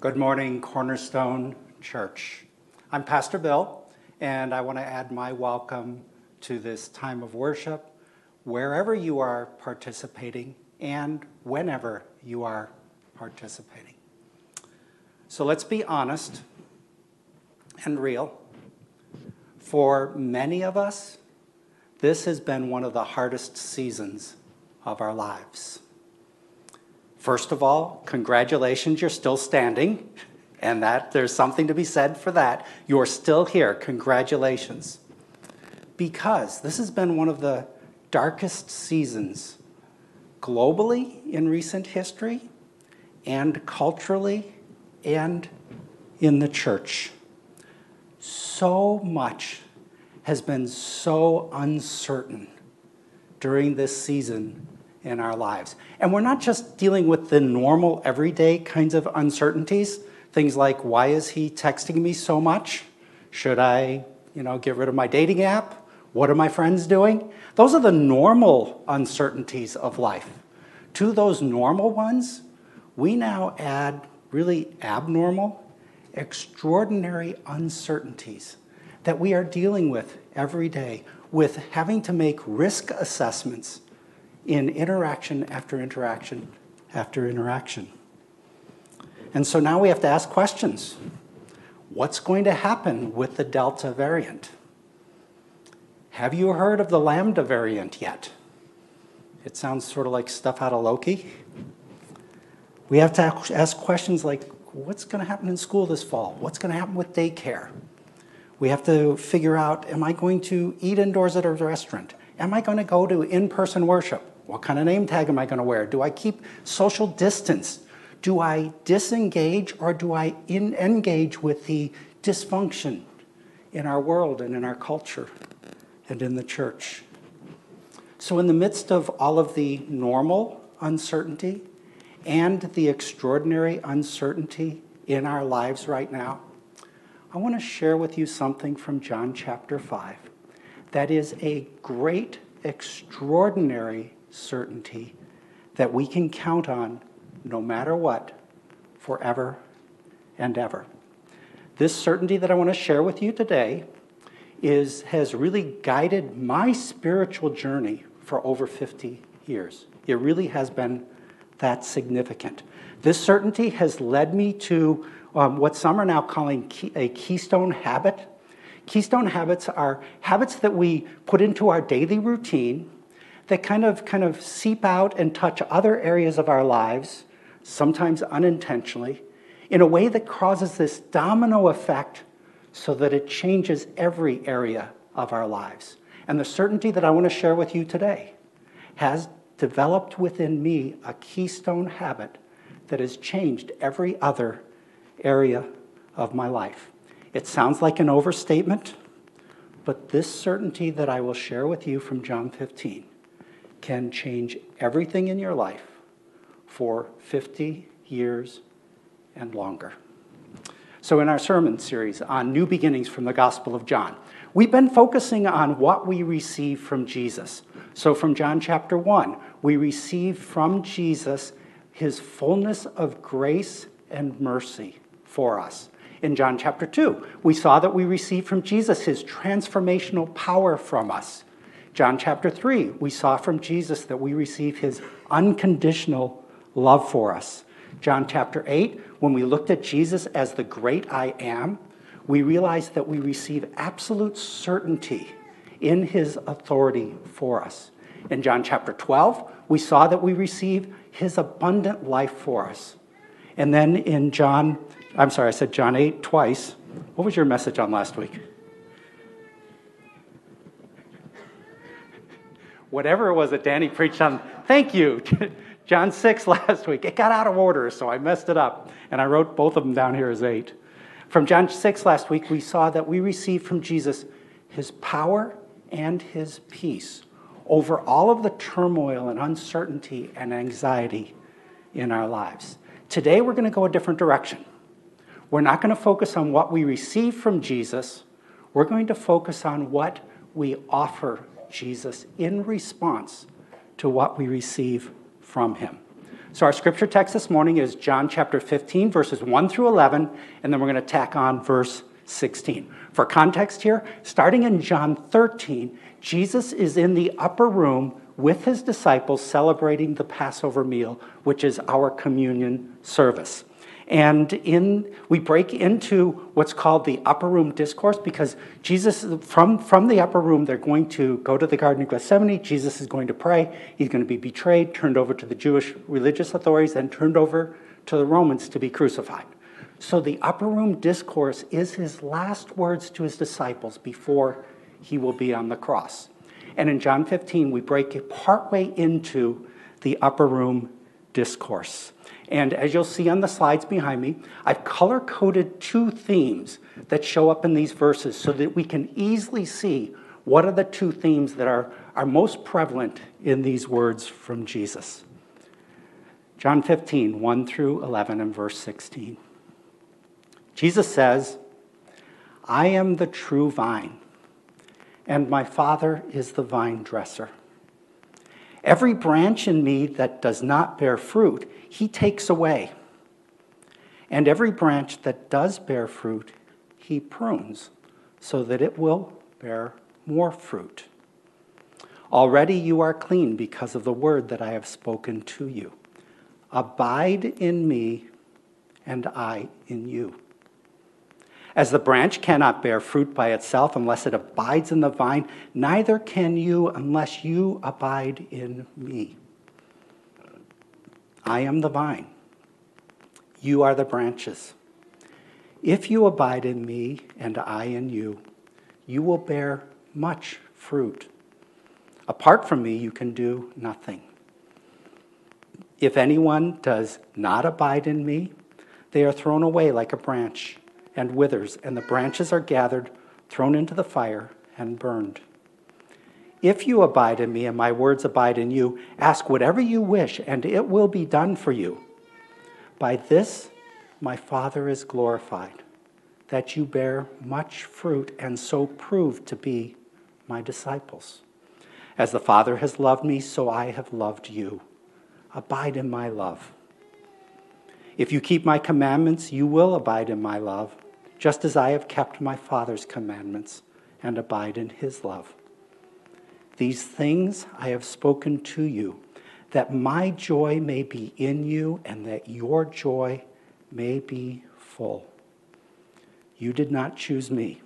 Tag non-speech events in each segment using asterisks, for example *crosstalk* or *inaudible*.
Good morning, Cornerstone Church. I'm Pastor Bill, and I want to add my welcome to this time of worship, wherever you are participating and whenever you are participating. So let's be honest and real. For many of us, this has been one of the hardest seasons of our lives. First of all, congratulations, you're still standing, and that there's something to be said for that. You're still here. Congratulations. Because this has been one of the darkest seasons globally in recent history and culturally and in the church. So much has been so uncertain during this season in our lives. And we're not just dealing with the normal, everyday kinds of uncertainties, things like why is he texting me so much? Should I, you know, get rid of my dating app? What are my friends doing? Those are the normal uncertainties of life. To those normal ones, we now add really abnormal, extraordinary uncertainties that we are dealing with every day with having to make risk assessments in interaction after interaction after interaction. And so now we have to ask questions. What's going to happen with the Delta variant? Have you heard of the Lambda variant yet? It sounds sort of like stuff out of Loki. We have to ask questions like what's going to happen in school this fall? What's going to happen with daycare? We have to figure out am I going to eat indoors at a restaurant? Am I going to go to in person worship? What kind of name tag am I going to wear? Do I keep social distance? Do I disengage or do I engage with the dysfunction in our world and in our culture and in the church? So, in the midst of all of the normal uncertainty and the extraordinary uncertainty in our lives right now, I want to share with you something from John chapter 5 that is a great, extraordinary certainty that we can count on no matter what, forever and ever. This certainty that I want to share with you today is, has really guided my spiritual journey for over 50 years. It really has been that significant. This certainty has led me to um, what some are now calling key, a keystone habit. Keystone habits are habits that we put into our daily routine that kind of kind of seep out and touch other areas of our lives, sometimes unintentionally, in a way that causes this domino effect so that it changes every area of our lives. And the certainty that I want to share with you today has developed within me a keystone habit that has changed every other area of my life. It sounds like an overstatement, but this certainty that I will share with you from John 15 can change everything in your life for 50 years and longer. So, in our sermon series on new beginnings from the Gospel of John, we've been focusing on what we receive from Jesus. So, from John chapter 1, we receive from Jesus his fullness of grace and mercy for us. In John chapter 2, we saw that we receive from Jesus his transformational power from us. John chapter 3, we saw from Jesus that we receive his unconditional love for us. John chapter 8, when we looked at Jesus as the great I am, we realized that we receive absolute certainty in his authority for us. In John chapter 12, we saw that we receive his abundant life for us. And then in John, I'm sorry, I said John 8 twice. What was your message on last week? Whatever it was that Danny preached on. Thank you. *laughs* John 6 last week. It got out of order, so I messed it up. And I wrote both of them down here as 8. From John 6 last week, we saw that we received from Jesus his power and his peace over all of the turmoil and uncertainty and anxiety in our lives. Today, we're going to go a different direction. We're not going to focus on what we receive from Jesus, we're going to focus on what we offer Jesus in response to what we receive from him. So, our scripture text this morning is John chapter 15, verses 1 through 11, and then we're going to tack on verse 16. For context here, starting in John 13, Jesus is in the upper room with his disciples celebrating the Passover meal, which is our communion service. And in we break into what's called the upper room discourse because Jesus from, from the upper room they're going to go to the Garden of Gethsemane. Jesus is going to pray. He's going to be betrayed, turned over to the Jewish religious authorities, and turned over to the Romans to be crucified. So the upper room discourse is his last words to his disciples before he will be on the cross. And in John 15, we break partway into the upper room discourse. And as you'll see on the slides behind me, I've color coded two themes that show up in these verses so that we can easily see what are the two themes that are, are most prevalent in these words from Jesus. John 15, 1 through 11, and verse 16. Jesus says, I am the true vine and my Father is the vine dresser. Every branch in me that does not bear fruit, he takes away. And every branch that does bear fruit, he prunes, so that it will bear more fruit. Already you are clean because of the word that I have spoken to you. Abide in me, and I in you. As the branch cannot bear fruit by itself unless it abides in the vine, neither can you unless you abide in me. I am the vine. You are the branches. If you abide in me and I in you, you will bear much fruit. Apart from me, you can do nothing. If anyone does not abide in me, they are thrown away like a branch and withers, and the branches are gathered, thrown into the fire, and burned. If you abide in me and my words abide in you, ask whatever you wish, and it will be done for you. By this my Father is glorified, that you bear much fruit and so prove to be my disciples. As the Father has loved me, so I have loved you. Abide in my love. If you keep my commandments, you will abide in my love just as I have kept my Father's commandments and abide in his love. These things I have spoken to you, that my joy may be in you and that your joy may be full. You did not choose me,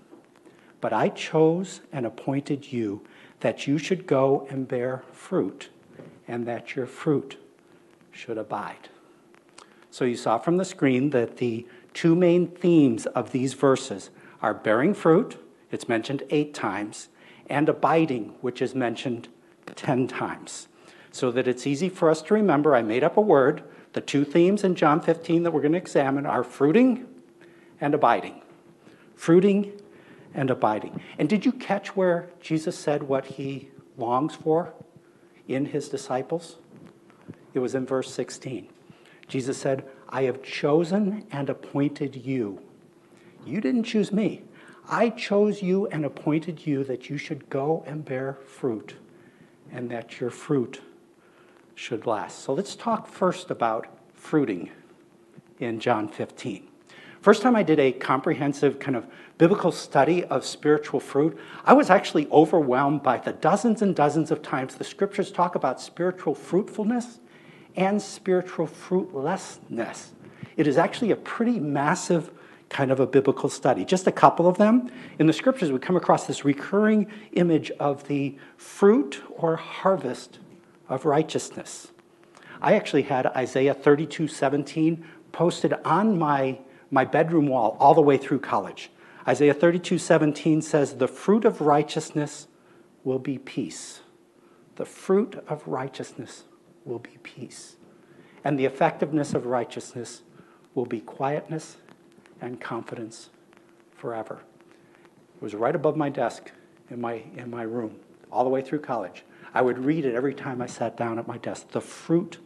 but I chose and appointed you that you should go and bear fruit, and that your fruit should abide. So you saw from the screen that the two main themes of these verses are bearing fruit, it's mentioned eight times, and abiding, which is mentioned 10 times. So that it's easy for us to remember, I made up a word. The two themes in John 15 that we're going to examine are fruiting and abiding. Fruiting and abiding. And did you catch where Jesus said what he longs for in his disciples? It was in verse 16. Jesus said, I have chosen and appointed you. You didn't choose me. I chose you and appointed you that you should go and bear fruit, and that your fruit should last. So let's talk first about fruiting in John 15. First time I did a comprehensive kind of biblical study of spiritual fruit, I was actually overwhelmed by the dozens and dozens of times the scriptures talk about spiritual fruitfulness and spiritual fruitlessness. It is actually a pretty massive kind of a biblical study. Just a couple of them. In the scriptures, we come across this recurring image of the fruit or harvest of righteousness. I actually had Isaiah 32 17 posted on my, my bedroom wall all the way through college. Isaiah 32 17 says, The fruit of righteousness will be peace. The fruit of righteousness will be peace. And the effectiveness of righteousness will be quietness and confidence forever. It was right above my desk in my, in my room, all the way through college. I would read it every time I sat down at my desk. The fruit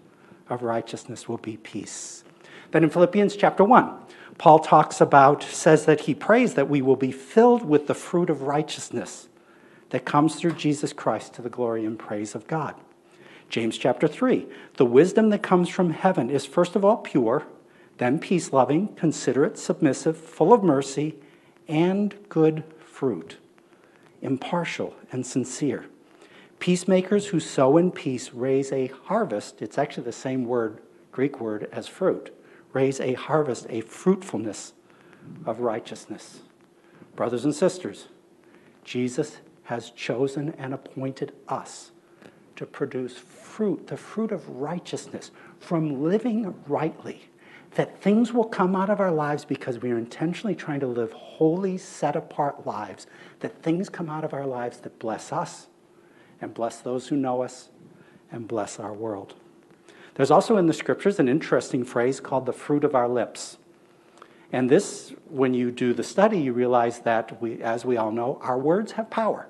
of righteousness will be peace. Then in Philippians chapter 1, Paul talks about, says that he prays that we will be filled with the fruit of righteousness that comes through Jesus Christ to the glory and praise of God. James chapter 3 The wisdom that comes from heaven is first of all pure, then peace loving, considerate, submissive, full of mercy, and good fruit, impartial and sincere. Peacemakers who sow in peace raise a harvest. It's actually the same word, Greek word, as fruit. Raise a harvest, a fruitfulness of righteousness. Brothers and sisters, Jesus has chosen and appointed us to produce fruit, the fruit of righteousness, from living rightly. That things will come out of our lives because we are intentionally trying to live holy, set apart lives. That things come out of our lives that bless us and bless those who know us and bless our world. There's also in the scriptures an interesting phrase called the fruit of our lips. And this, when you do the study, you realize that, we, as we all know, our words have power.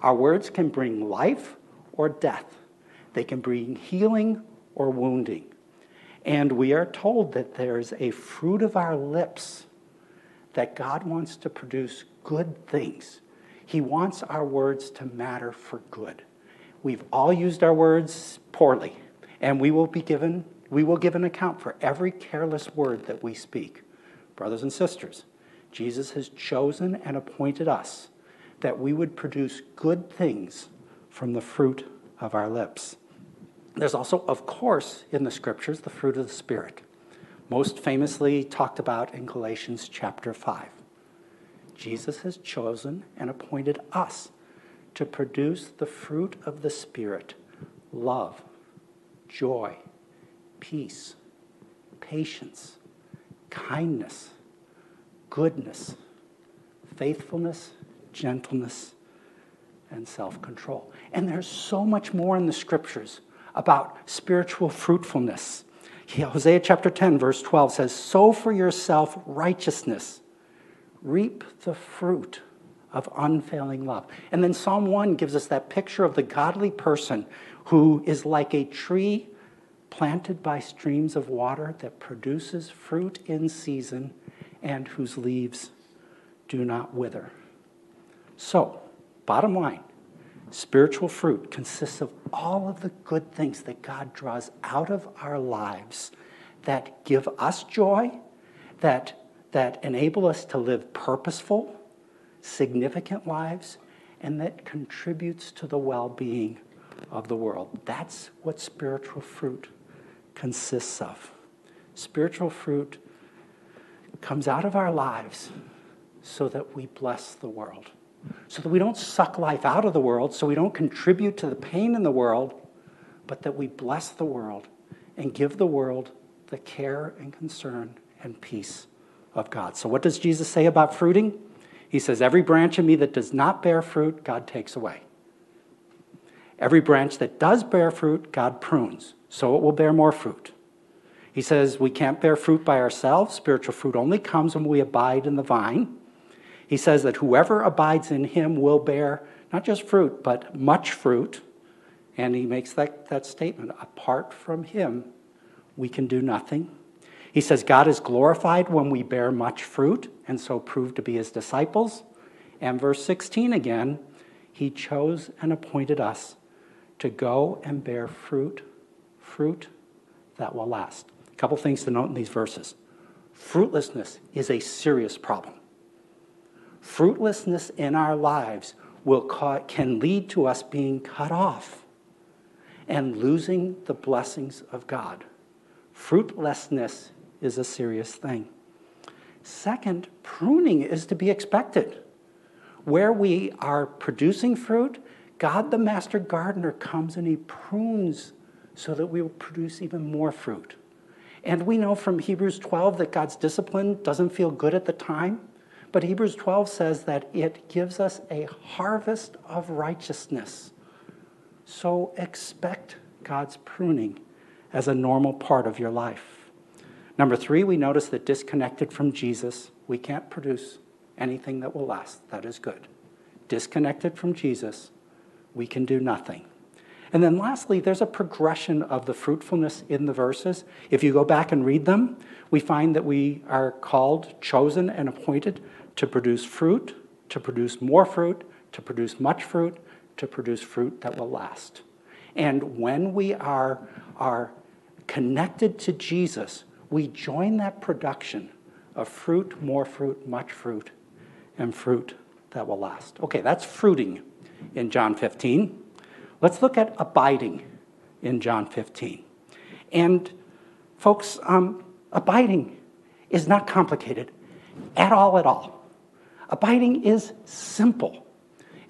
Our words can bring life or death, they can bring healing or wounding. And we are told that there's a fruit of our lips that God wants to produce good things. He wants our words to matter for good. We've all used our words poorly, and we will be given we will give an account for every careless word that we speak. Brothers and sisters, Jesus has chosen and appointed us that we would produce good things from the fruit of our lips. There's also, of course, in the scriptures, the fruit of the Spirit, most famously talked about in Galatians chapter 5. Jesus has chosen and appointed us to produce the fruit of the Spirit love, joy, peace, patience, kindness, goodness, faithfulness, gentleness, and self control. And there's so much more in the scriptures about spiritual fruitfulness. Hosea chapter 10, verse 12 says, Sow for yourself righteousness, reap the fruit of unfailing love. And then Psalm 1 gives us that picture of the godly person who is like a tree planted by streams of water that produces fruit in season and whose leaves do not wither. So, bottom line spiritual fruit consists of all of the good things that God draws out of our lives that give us joy, that, that enable us to live purposeful, significant lives, and that contributes to the well being of the world. That's what spiritual fruit consists of. Spiritual fruit comes out of our lives so that we bless the world so that we don't suck life out of the world, so we don't contribute to the pain in the world, but that we bless the world and give the world the care and concern and peace of God. So, what does Jesus say about fruiting? He says, Every branch in me that does not bear fruit, God takes away. Every branch that does bear fruit, God prunes, so it will bear more fruit. He says, We can't bear fruit by ourselves. Spiritual fruit only comes when we abide in the vine. He says that whoever abides in him will bear not just fruit, but much fruit. And he makes that, that statement apart from him, we can do nothing. He says God is glorified when we bear much fruit, and so prove to be his disciples. And verse 16 again, he chose and appointed us to go and bear fruit, fruit that will last. A couple things to note in these verses. Fruitlessness is a serious problem fruitlessness in our lives will can lead to us being cut off and losing the blessings of God. Fruitlessness is a serious thing. Second, pruning is to be expected. Where we are producing fruit, God, the master gardener, comes and he prunes so that we will produce even more fruit. And we know from Hebrews 12 that God's discipline doesn't feel good at the time. But Hebrews 12 says that it gives us a harvest of righteousness. So expect God's pruning as a normal part of your life. Number three, we notice that disconnected from Jesus, we can't produce anything that will last. That is good. Disconnected from Jesus, we can do nothing. And then lastly, there's a progression of the fruitfulness in the verses. If you go back and read them, we find that we are called, chosen, and appointed to produce fruit, to produce more fruit, to produce much fruit, to produce fruit that will last. And when we are, are connected to Jesus, we join that production of fruit, more fruit, much fruit, and fruit that will last. Okay, that's fruiting in John 15. Let's look at abiding in John 15. And folks, um, abiding is not complicated at all, at all. Abiding is simple.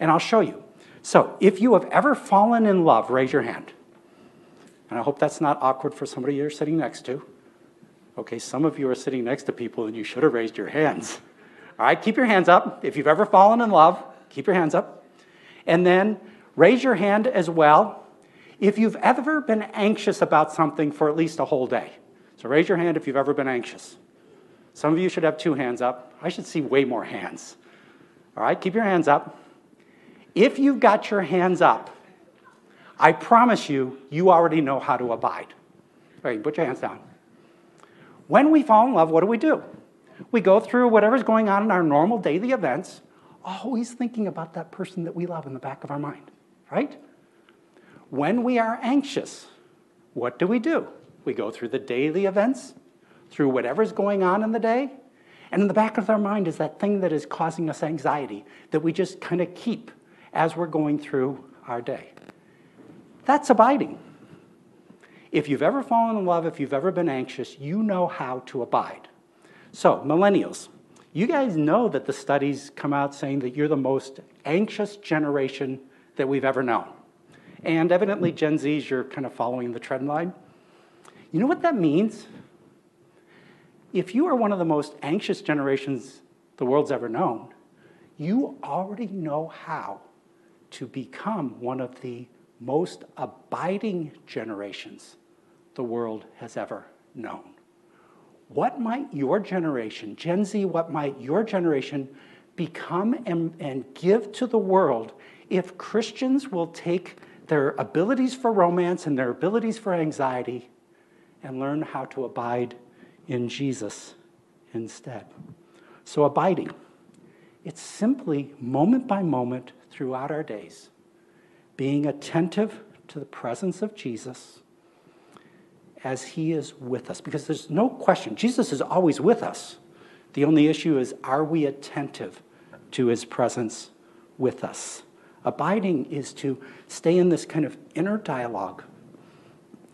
And I'll show you. So, if you have ever fallen in love, raise your hand. And I hope that's not awkward for somebody you're sitting next to. Okay, some of you are sitting next to people and you should have raised your hands. All right, keep your hands up. If you've ever fallen in love, keep your hands up. And then raise your hand as well if you've ever been anxious about something for at least a whole day. So raise your hand if you've ever been anxious. Some of you should have two hands up. I should see way more hands. All right, keep your hands up. If you've got your hands up, I promise you, you already know how to abide. All right, put your hands down. When we fall in love, what do we do? We go through whatever's going on in our normal daily events, always thinking about that person that we love in the back of our mind, right? When we are anxious, what do we do? We go through the daily events, through whatever's going on in the day, and in the back of our mind is that thing that is causing us anxiety that we just kind of keep as we're going through our day. That's abiding. If you've ever fallen in love, if you've ever been anxious, you know how to abide. So, millennials, you guys know that the studies come out saying that you're the most anxious generation that we've ever known. And evidently, Gen Zs, you're kind of following the trend line. You know what that means? If you are one of the most anxious generations the world's ever known, you already know how to become one of the most abiding generations the world has ever known. What might your generation, Gen Z, what might your generation become and, and give to the world if Christians will take their abilities for romance and their abilities for anxiety and learn how to abide in Jesus instead? So, abiding, it's simply moment by moment throughout our days, being attentive to the presence of Jesus as he is with us. Because there's no question, Jesus is always with us. The only issue is, are we attentive to his presence with us? Abiding is to stay in this kind of inner dialogue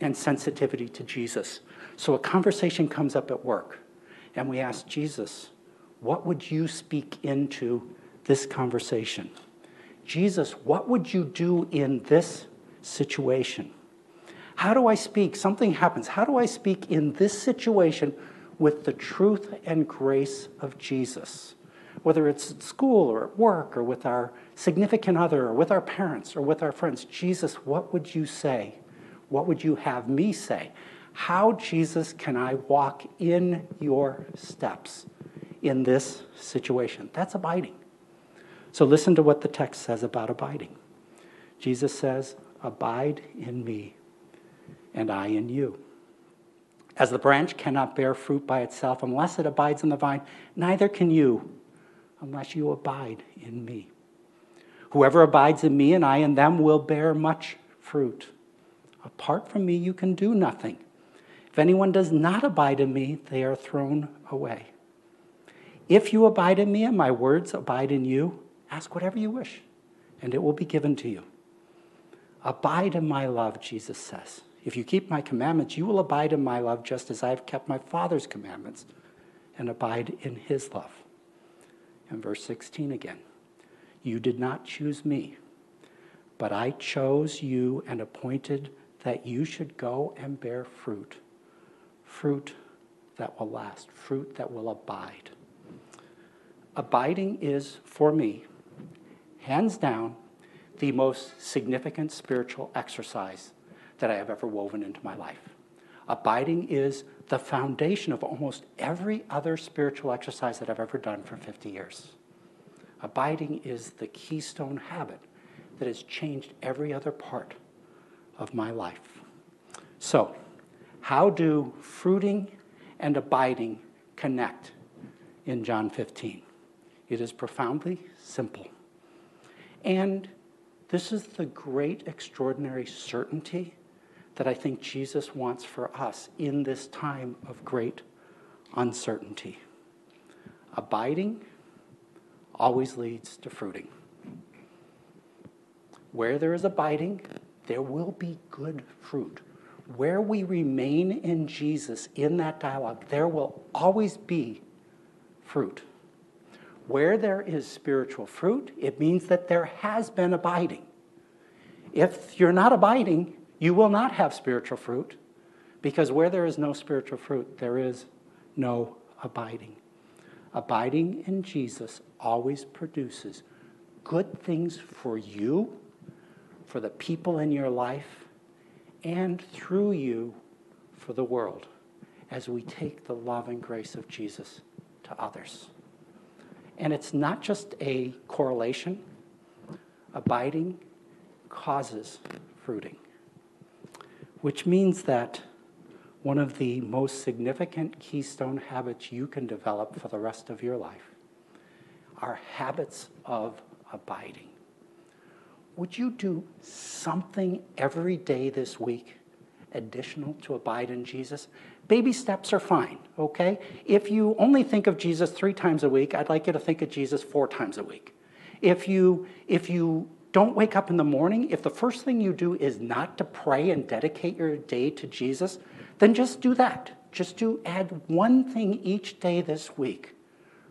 and sensitivity to Jesus. So a conversation comes up at work, and we ask Jesus, what would you speak into this conversation? Jesus, what would you do in this situation? How do I speak? Something happens. How do I speak in this situation with the truth and grace of Jesus? Whether it's at school or at work or with our significant other or with our parents or with our friends, Jesus, what would you say? What would you have me say? How, Jesus, can I walk in your steps in this situation? That's abiding. So listen to what the text says about abiding. Jesus says, Abide in me and I in you. As the branch cannot bear fruit by itself unless it abides in the vine, neither can you unless you abide in me. Whoever abides in me and I in them will bear much fruit. Apart from me, you can do nothing. If anyone does not abide in me, they are thrown away. If you abide in me and my words abide in you, ask whatever you wish, and it will be given to you. Abide in my love, Jesus says. If you keep my commandments, you will abide in my love just as I have kept my Father's commandments and abide in his love. And verse 16 again You did not choose me, but I chose you and appointed that you should go and bear fruit, fruit that will last, fruit that will abide. Abiding is, for me, hands down, the most significant spiritual exercise that I have ever woven into my life. Abiding is the foundation of almost every other spiritual exercise that I've ever done for 50 years. Abiding is the keystone habit that has changed every other part of my life. So, how do fruiting and abiding connect in John 15? It is profoundly simple. And This is the great, extraordinary certainty that I think Jesus wants for us in this time of great uncertainty. Abiding always leads to fruiting. Where there is abiding, there will be good fruit. Where we remain in Jesus in that dialogue, there will always be fruit. Where there is spiritual fruit, it means that there has been abiding. If you're not abiding, you will not have spiritual fruit, because where there is no spiritual fruit, there is no abiding. Abiding in Jesus always produces good things for you, for the people in your life, and through you for the world as we take the love and grace of Jesus to others. And it's not just a correlation, abiding causes fruiting, which means that one of the most significant keystone habits you can develop for the rest of your life are habits of abiding. Would you do something every day this week additional to abide in Jesus? Baby steps are fine, okay? If you only think of Jesus three times a week, I'd like you to think of Jesus four times a week. If you, if you don't wake up in the morning, if the first thing you do is not to pray and dedicate your day to Jesus, then just do that. Just do add one thing each day this week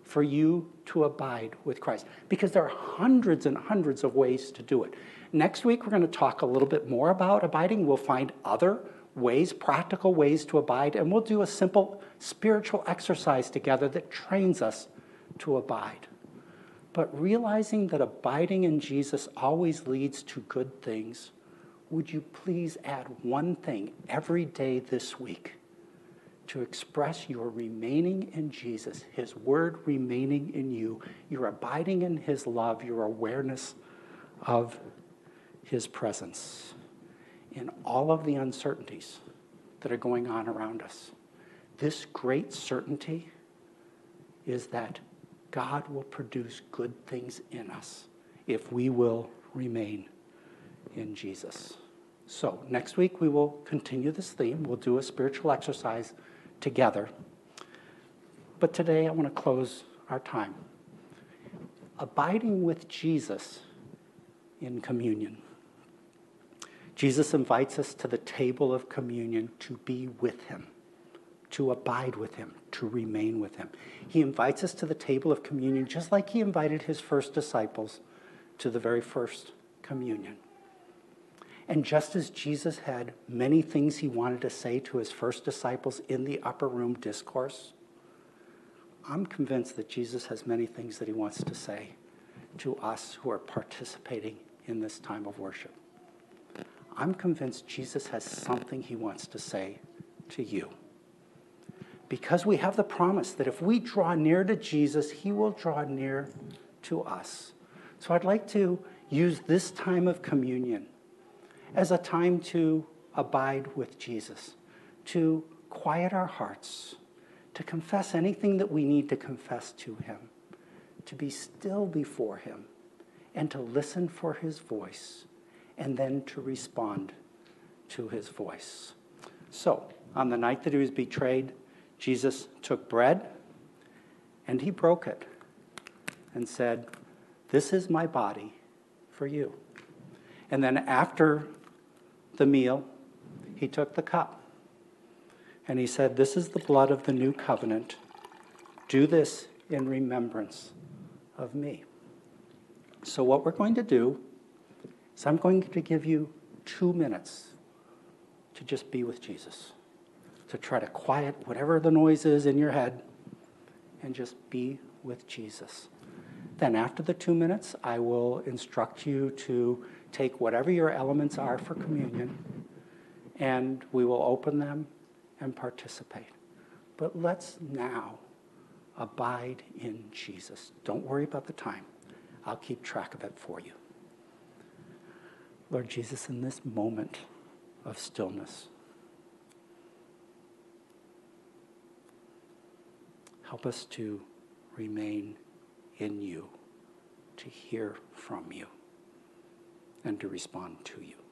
for you to abide with Christ. Because there are hundreds and hundreds of ways to do it. Next week, we're going to talk a little bit more about abiding. We'll find other ways, practical ways to abide, and we'll do a simple spiritual exercise together that trains us to abide. But realizing that abiding in Jesus always leads to good things would you please add one thing every day this week to express your remaining in Jesus, His Word remaining in you, your abiding in His love, your awareness of His presence in all of the uncertainties that are going on around us? This great certainty is that God will produce good things in us if we will remain in Jesus. So, next week we will continue this theme. We'll do a spiritual exercise together. But today I want to close our time. Abiding with Jesus in communion. Jesus invites us to the table of communion to be with him, to abide with him, to remain with him. He invites us to the table of communion just like he invited his first disciples to the very first communion. And just as Jesus had many things he wanted to say to his first disciples in the upper room discourse, I'm convinced that Jesus has many things that he wants to say to us who are participating in this time of worship. I'm convinced Jesus has something he wants to say to you. Because we have the promise that if we draw near to Jesus, he will draw near to us. So I'd like to use this time of communion as a time to abide with Jesus, to quiet our hearts, to confess anything that we need to confess to Him, to be still before Him, and to listen for His voice, and then to respond to His voice. So, on the night that He was betrayed, Jesus took bread and He broke it and said, This is my body for you. And then after the meal, he took the cup. And he said, This is the blood of the new covenant. Do this in remembrance of me. So, what we're going to do is I'm going to give you two minutes to just be with Jesus, to try to quiet whatever the noise is in your head and just be with Jesus. Then, after the two minutes, I will instruct you to take whatever your elements are for communion and we will open them and participate. But let's now abide in Jesus. Don't worry about the time. I'll keep track of it for you. Lord Jesus, in this moment of stillness, help us to remain in you, to hear from you. And to respond to you.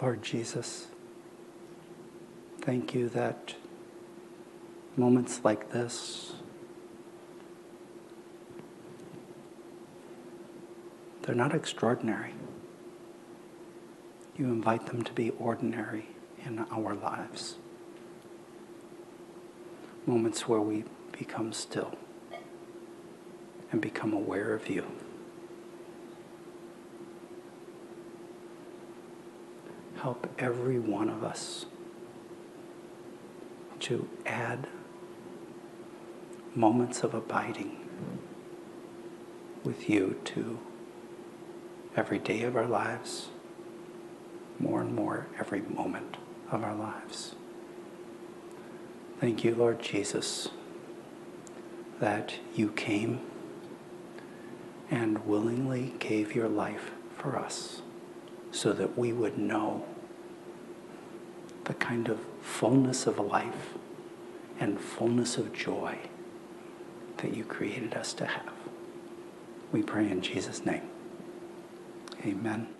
Lord Jesus, thank you that moments like this, they're not extraordinary. You invite them to be ordinary in our lives. Moments where we become still and become aware of you. Help every one of us to add moments of abiding with you to every day of our lives, more and more every moment of our lives. Thank you, Lord Jesus, that you came and willingly gave your life for us so that we would know the kind of fullness of life and fullness of joy that you created us to have. We pray in Jesus' name. Amen.